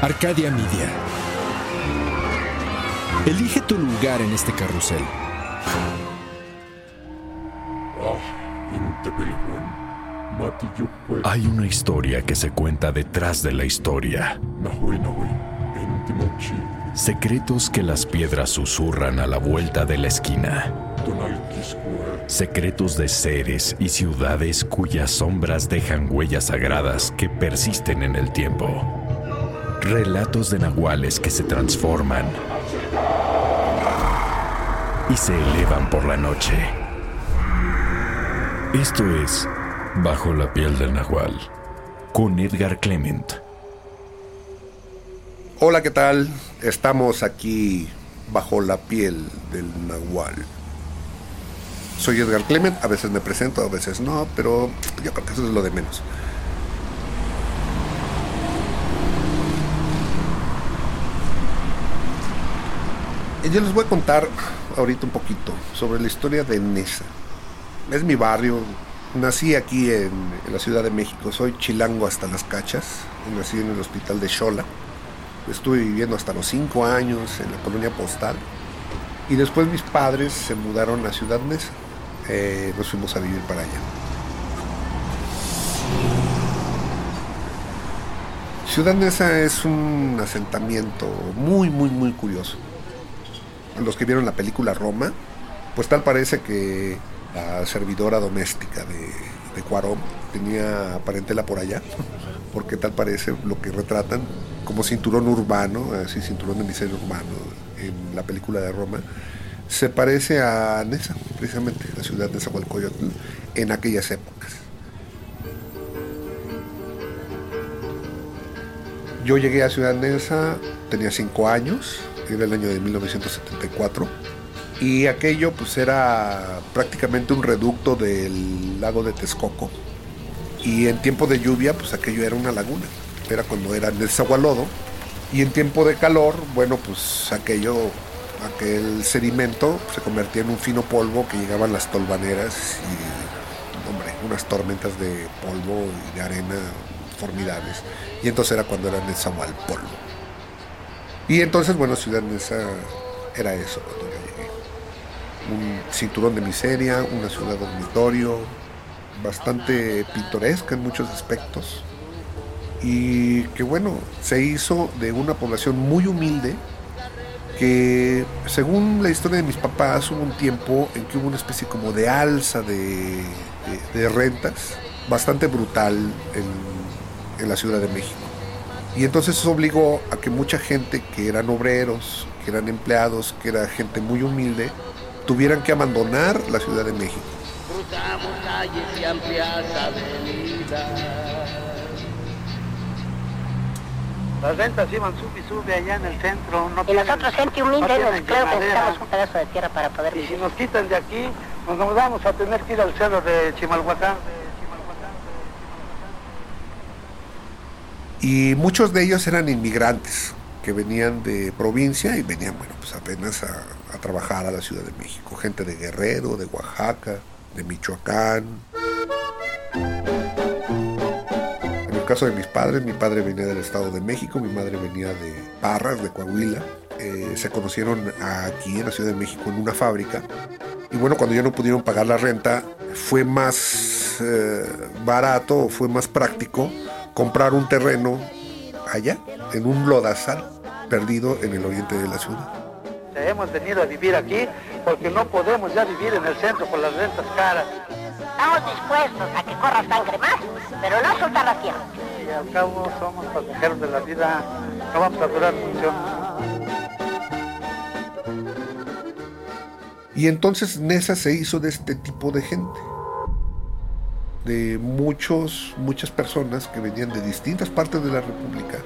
Arcadia Media. Elige tu lugar en este carrusel. Hay una historia que se cuenta detrás de la historia. Secretos que las piedras susurran a la vuelta de la esquina. Secretos de seres y ciudades cuyas sombras dejan huellas sagradas que persisten en el tiempo. Relatos de nahuales que se transforman y se elevan por la noche. Esto es Bajo la piel del nahual con Edgar Clement. Hola, ¿qué tal? Estamos aquí bajo la piel del nahual. Soy Edgar Clement, a veces me presento, a veces no, pero yo creo que eso es lo de menos. Yo les voy a contar ahorita un poquito sobre la historia de Nesa. Es mi barrio, nací aquí en, la Ciudad de México, soy chilango hasta las cachas, nací en el hospital de Xola, estuve viviendo hasta los 5 años en la colonia postal y después mis padres se mudaron a Ciudad Neza, eh, nos fuimos a vivir para allá. Ciudad Neza es un asentamiento muy, muy, muy curioso. Los que vieron la película Roma, pues tal parece que la servidora doméstica de, Cuarón tenía parentela por allá, porque tal parece lo que retratan como cinturón urbano, así cinturón de miseria urbano en la película de Roma, se parece a Nesa, precisamente, la ciudad de Zahualcoyotl, en aquellas épocas. Yo llegué a Ciudad Neza, tenía cinco años, era el año de 1974 y aquello pues era prácticamente un reducto del lago de Texcoco. Y en tiempo de lluvia pues aquello era una laguna. Era cuando era desagualodo. Y en tiempo de calor bueno pues aquello aquel sedimento se convertía en un fino polvo que llegaban las tolvaneras y hombre unas tormentas de polvo y de arena formidables. Y entonces era cuando era polvo y entonces bueno Ciudad Neza era eso cuando yo llegué un cinturón de miseria, una ciudad dormitorio, bastante pintoresca en muchos aspectos, y que bueno, se hizo de una población muy humilde, que según la historia de mis papás hubo un tiempo en que hubo una especie como de alza de, rentas, bastante brutal en la Ciudad de México. Y entonces eso obligó a que mucha gente que eran obreros, que eran empleados, que era gente muy humilde, tuvieran que abandonar la Ciudad de México. Cruzamos calles y amplias avenidas. Las rentas iban sube y sube allá en el centro. No y nosotros, gente humilde, no claro tienen que necesitamos un pedazo de tierra para poder Y si nos quitan de aquí, nos vamos a tener que ir al cerro de Chimalhuacán. Y muchos de ellos eran inmigrantes que venían de provincia y venían, bueno, pues apenas a, trabajar a la Ciudad de México. Gente de Guerrero, de Oaxaca, de Michoacán. En el caso de mis padres, mi padre venía del Estado de México, mi madre venía de Parras, de Coahuila. Eh, se conocieron aquí en la Ciudad de México en una fábrica. Y bueno, cuando ya no pudieron pagar la renta, fue más eh, barato fue más práctico comprar un terreno allá, en un lodazal perdido en el oriente de la ciudad. Hemos venido a vivir aquí porque no podemos ya vivir en el centro por las rentas caras. Estamos dispuestos a que corra sangre más, pero no soltar la tierra. Y al cabo somos pasajeros de la vida, no vamos a durar mucho. Y entonces Nesa se hizo de este tipo de gente, de muchos, muchas personas que venían de distintas partes de la República,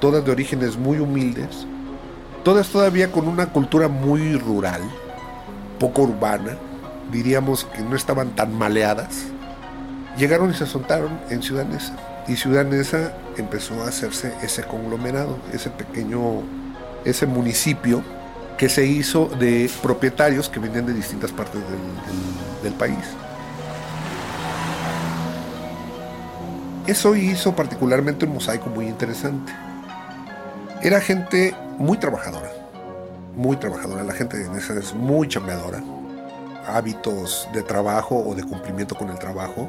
todas de orígenes muy humildes, todas todavía con una cultura muy rural, poco urbana, diríamos que no estaban tan maleadas, llegaron y se asaltaron en Ciudad Neza. Y Ciudad Neza empezó a hacerse ese conglomerado, ese pequeño, ese municipio que se hizo de propietarios que venían de distintas partes del país. Eso hizo particularmente un mosaico muy interesante. Era gente muy trabajadora, muy trabajadora. La gente de Nesa es muy chambeadora. Hábitos de trabajo o de cumplimiento con el trabajo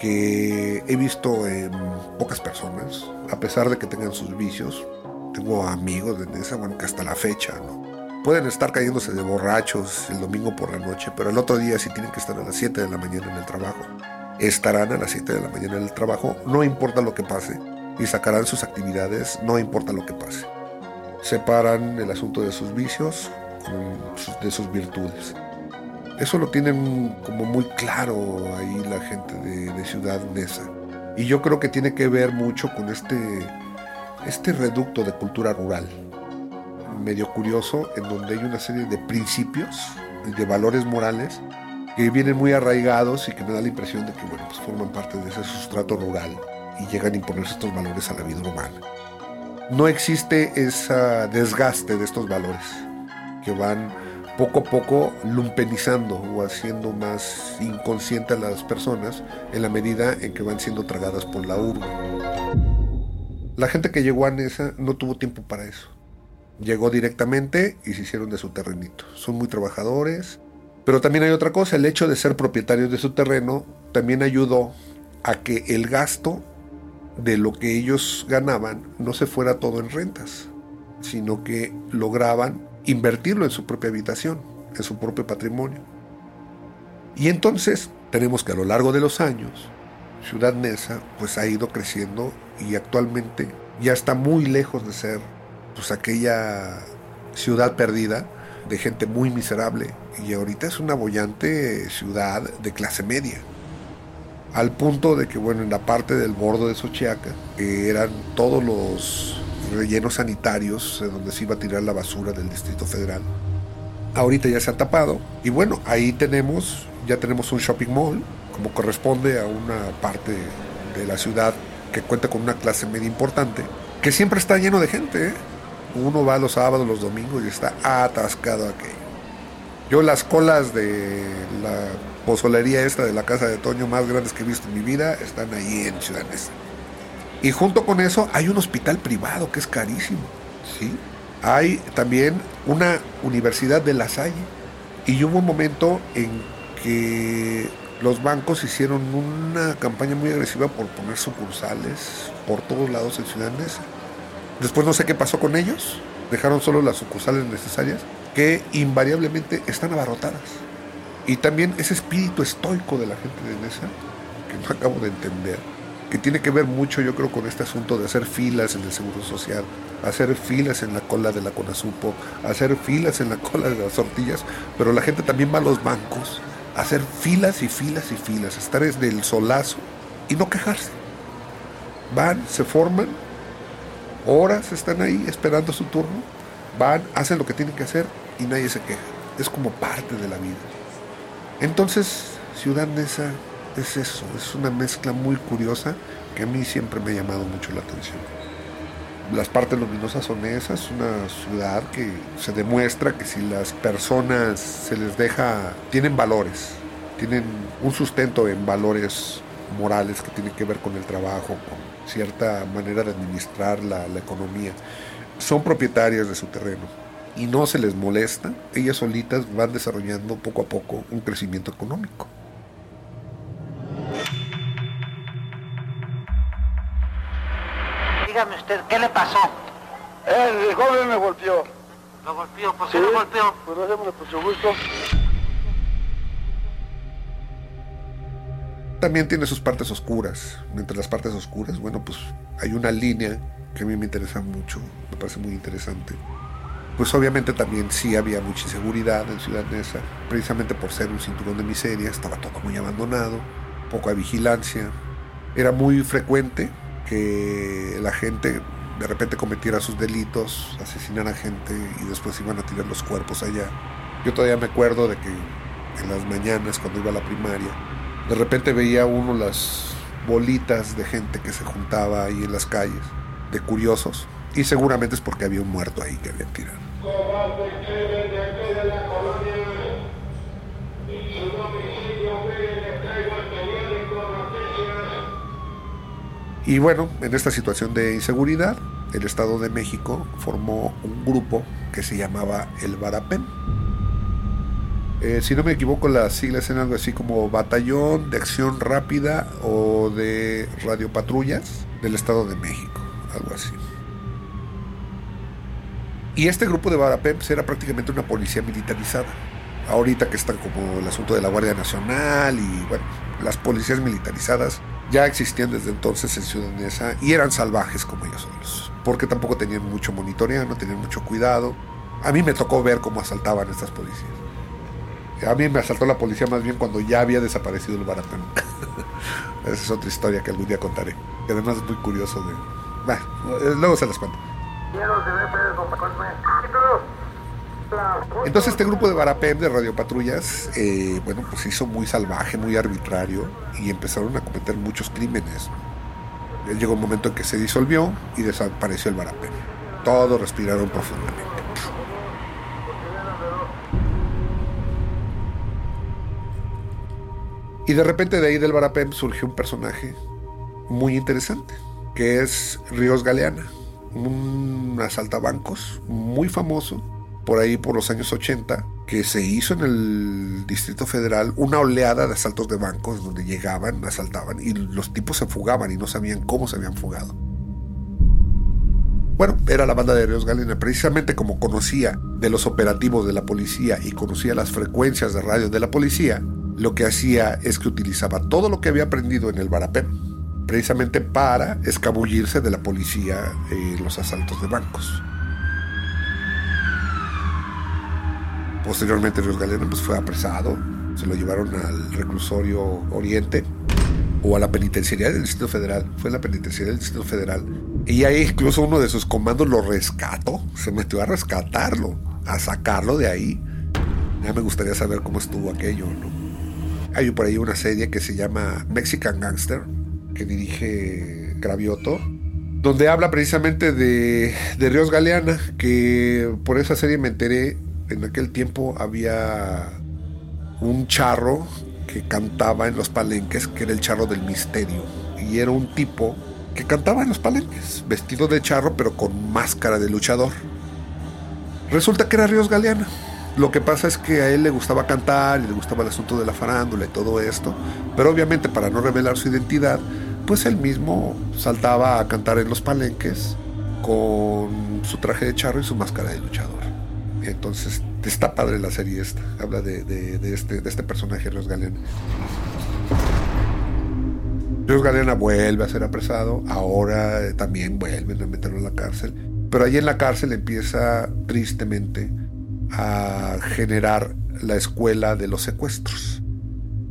que he visto en pocas personas, a pesar de que tengan sus vicios. Tengo amigos de Nesa, bueno, que hasta la fecha, ¿no? Pueden estar cayéndose de borrachos el domingo por la noche, pero el otro día si tienen que estar a las 7 de la mañana en el trabajo, estarán a las 7 de la mañana en el trabajo, no importa lo que pase, y sacarán sus actividades, no importa lo que pase. Separan el asunto de sus vicios de sus virtudes. Eso lo tienen como muy claro ahí la gente de, Ciudad Neza. Y yo creo que tiene que ver mucho con este, este reducto de cultura rural medio curioso en donde hay una serie de principios, de valores morales que vienen muy arraigados y que me da la impresión de que bueno, pues forman parte de ese sustrato rural y llegan a imponerse estos valores a la vida humana. No existe ese desgaste de estos valores que van poco a poco lumpenizando o haciendo más inconsciente a las personas en la medida en que van siendo tragadas por la urbe. La gente que llegó a Nesa no tuvo tiempo para eso llegó directamente y se hicieron de su terrenito. Son muy trabajadores. Pero también hay otra cosa, el hecho de ser propietarios de su terreno también ayudó a que el gasto de lo que ellos ganaban no se fuera todo en rentas, sino que lograban invertirlo en su propia habitación, en su propio patrimonio. Y entonces tenemos que a lo largo de los años, Ciudad Neza pues ha ido creciendo y actualmente ya está muy lejos de ser pues aquella ciudad perdida de gente muy miserable y ahorita es una bollante ciudad de clase media. Al punto de que, bueno, en la parte del bordo de Xochiaca, eran todos los rellenos sanitarios donde se iba a tirar la basura del Distrito Federal, ahorita ya se ha tapado. Y bueno, ahí tenemos, ya tenemos un shopping mall, como corresponde a una parte de la ciudad que cuenta con una clase media importante, que siempre está lleno de gente, ¿eh? Uno va los sábados, los domingos y está atascado aquello. Yo las colas de la pozolería esta de la casa de Toño más grandes que he visto en mi vida están ahí en Ciudad. Y junto con eso hay un hospital privado que es carísimo. ¿sí? Hay también una universidad de La Salle. Y hubo un momento en que los bancos hicieron una campaña muy agresiva por poner sucursales por todos lados en Ciudad Neza. Después no sé qué pasó con ellos, dejaron solo las sucursales necesarias, que invariablemente están abarrotadas. Y también ese espíritu estoico de la gente de Nesa, que no acabo de entender, que tiene que ver mucho yo creo con este asunto de hacer filas en el Seguro Social, hacer filas en la cola de la Conasupo, hacer filas en la cola de las tortillas, pero la gente también va a los bancos, a hacer filas y filas y filas, estar desde el solazo y no quejarse. Van, se forman horas están ahí esperando su turno, van, hacen lo que tienen que hacer y nadie se queja. Es como parte de la vida. Entonces, Ciudad Neza es eso, es una mezcla muy curiosa que a mí siempre me ha llamado mucho la atención. Las partes luminosas son esas, una ciudad que se demuestra que si las personas se les deja, tienen valores, tienen un sustento en valores morales que tienen que ver con el trabajo, con cierta manera de administrar la, economía, son propietarias de su terreno y no se les molesta, ellas solitas van desarrollando poco a poco un crecimiento económico. Dígame usted, ¿qué le pasó? El joven me golpeó. ¿Lo golpeó? ¿Por qué lo golpeó? Pues hacemos por su gusto. También tiene sus partes oscuras. Entre las partes oscuras, bueno, pues hay una línea que a mí me interesa mucho, me parece muy interesante. Pues obviamente también sí había mucha inseguridad en Ciudad Neza, precisamente por ser un cinturón de miseria, estaba todo muy abandonado, poca vigilancia. Era muy frecuente que la gente de repente cometiera sus delitos, asesinara gente y después iban a tirar los cuerpos allá. Yo todavía me acuerdo de que en las mañanas cuando iba a la primaria, de repente veía uno las bolitas de gente que se juntaba ahí en las calles, de curiosos, y seguramente es porque había un muerto ahí que habían tirado. Y bueno, en esta situación de inseguridad, el Estado de México formó un grupo que se llamaba el Barapem. Eh, si no me equivoco, las siglas eran algo así como Batallón de Acción Rápida o de Radiopatrullas del Estado de México, algo así. Y este grupo de Barapems era prácticamente una policía militarizada. Ahorita que está como el asunto de la Guardia Nacional y bueno, las policías militarizadas ya existían desde entonces en Ciudad Neza y eran salvajes como ellos solos, porque tampoco tenían mucho monitoreo, no tenían mucho cuidado. A mí me tocó ver cómo asaltaban estas policías. A mí me asaltó la policía más bien cuando ya había desaparecido el Barapem. Esa es otra historia que algún día contaré. Que además es muy curioso de... Bah, luego se las cuento. Entonces este grupo de Barapem, de radiopatrullas, eh, bueno, pues hizo muy salvaje, muy arbitrario y empezaron a cometer muchos crímenes. Llegó un momento en que se disolvió y desapareció el Barapem. Todos respiraron profundamente. Y de repente de ahí del Barapem surgió un personaje muy interesante, que es Ríos Galeana, un asaltabancos muy famoso por ahí por los años 80, que se hizo en el Distrito Federal una oleada de asaltos de bancos donde llegaban, asaltaban y los tipos se fugaban y no sabían cómo se habían fugado. Bueno, era la banda de Ríos Galeana, precisamente como conocía de los operativos de la policía y conocía las frecuencias de radio de la policía, lo que hacía es que utilizaba todo lo que había aprendido en el Barapem, precisamente para escabullirse de la policía en los asaltos de bancos. Posteriormente Ríos Galeno pues, fue apresado, se lo llevaron al reclusorio Oriente o a la penitenciaría del Distrito Federal. Fue la penitenciaría del Distrito Federal. Y ahí incluso uno de sus comandos lo rescató, se metió a rescatarlo, a sacarlo de ahí. Ya me gustaría saber cómo estuvo aquello, ¿no? Hay por ahí una serie que se llama Mexican Gangster, que dirige Gravioto, donde habla precisamente de, de Ríos Galeana, que por esa serie me enteré, en aquel tiempo había un charro que cantaba en los palenques, que era el charro del misterio, y era un tipo que cantaba en los palenques, vestido de charro pero con máscara de luchador. Resulta que era Ríos Galeana. Lo que pasa es que a él le gustaba cantar y le gustaba el asunto de la farándula y todo esto, pero obviamente para no revelar su identidad, pues él mismo saltaba a cantar en los palenques con su traje de charro y su máscara de luchador. Entonces está padre la serie esta, habla de, este, de este personaje, Ríos Galeana. Ríos Galeana vuelve a ser apresado, ahora también vuelven a meterlo en la cárcel, pero ahí en la cárcel empieza tristemente a generar la escuela de los secuestros.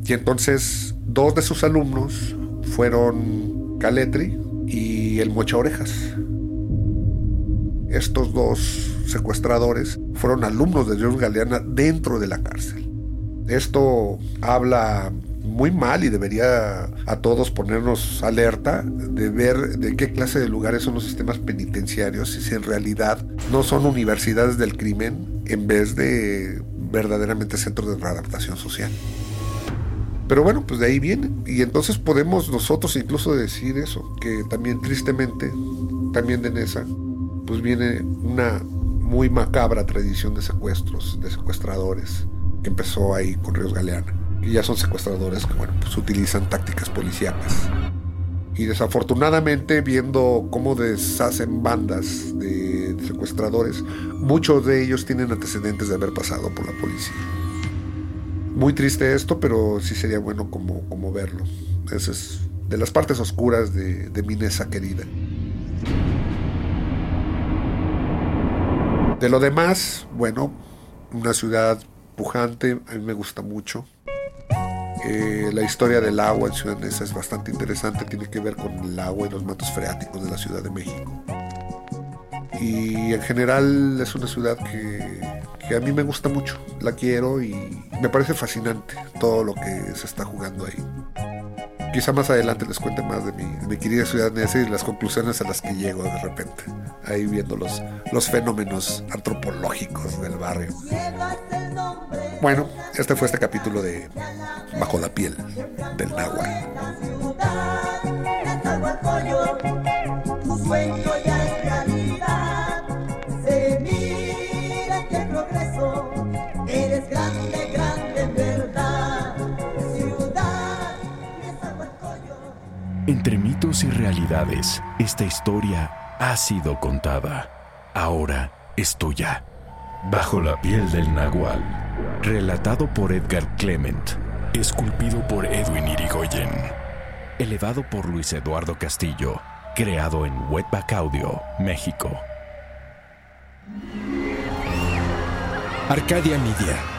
Y entonces dos de sus alumnos fueron Caletri y el Mocha Orejas. Estos dos secuestradores fueron alumnos de Dios Galeana dentro de la cárcel. Esto habla muy mal y debería a todos ponernos alerta de ver de qué clase de lugares son los sistemas penitenciarios y si en realidad no son universidades del crimen en vez de verdaderamente centros de readaptación social. Pero bueno, pues de ahí viene. Y entonces podemos nosotros incluso decir eso, que también tristemente, también de Nesa, pues viene una muy macabra tradición de secuestros, de secuestradores, que empezó ahí con Ríos Galeana. Y ya son secuestradores que, bueno, pues utilizan tácticas policíacas. Y desafortunadamente, viendo cómo deshacen bandas de secuestradores, muchos de ellos tienen antecedentes de haber pasado por la policía. Muy triste esto, pero sí sería bueno como, como verlo. Esa es de las partes oscuras de, de Minesa querida. De lo demás, bueno, una ciudad pujante, a mí me gusta mucho. Eh, la historia del agua en Ciudad Neza es bastante interesante, tiene que ver con el agua y los mantos freáticos de la Ciudad de México. Y en general es una ciudad que, que, a mí me gusta mucho, la quiero y me parece fascinante todo lo que se está jugando ahí. Quizá más adelante les cuente más de mi, de mi querida ciudad Neza y las conclusiones a las que llego de repente, ahí viendo los, los fenómenos antropológicos del barrio. Bueno, este fue este capítulo de Bajo la piel del náhuatl. Entre mitos y realidades, esta historia ha sido contada. Ahora es tuya. Bajo la piel del nahual. Relatado por Edgar Clement. Esculpido por Edwin Irigoyen. Elevado por Luis Eduardo Castillo. Creado en Wetback Audio, México. Arcadia Media.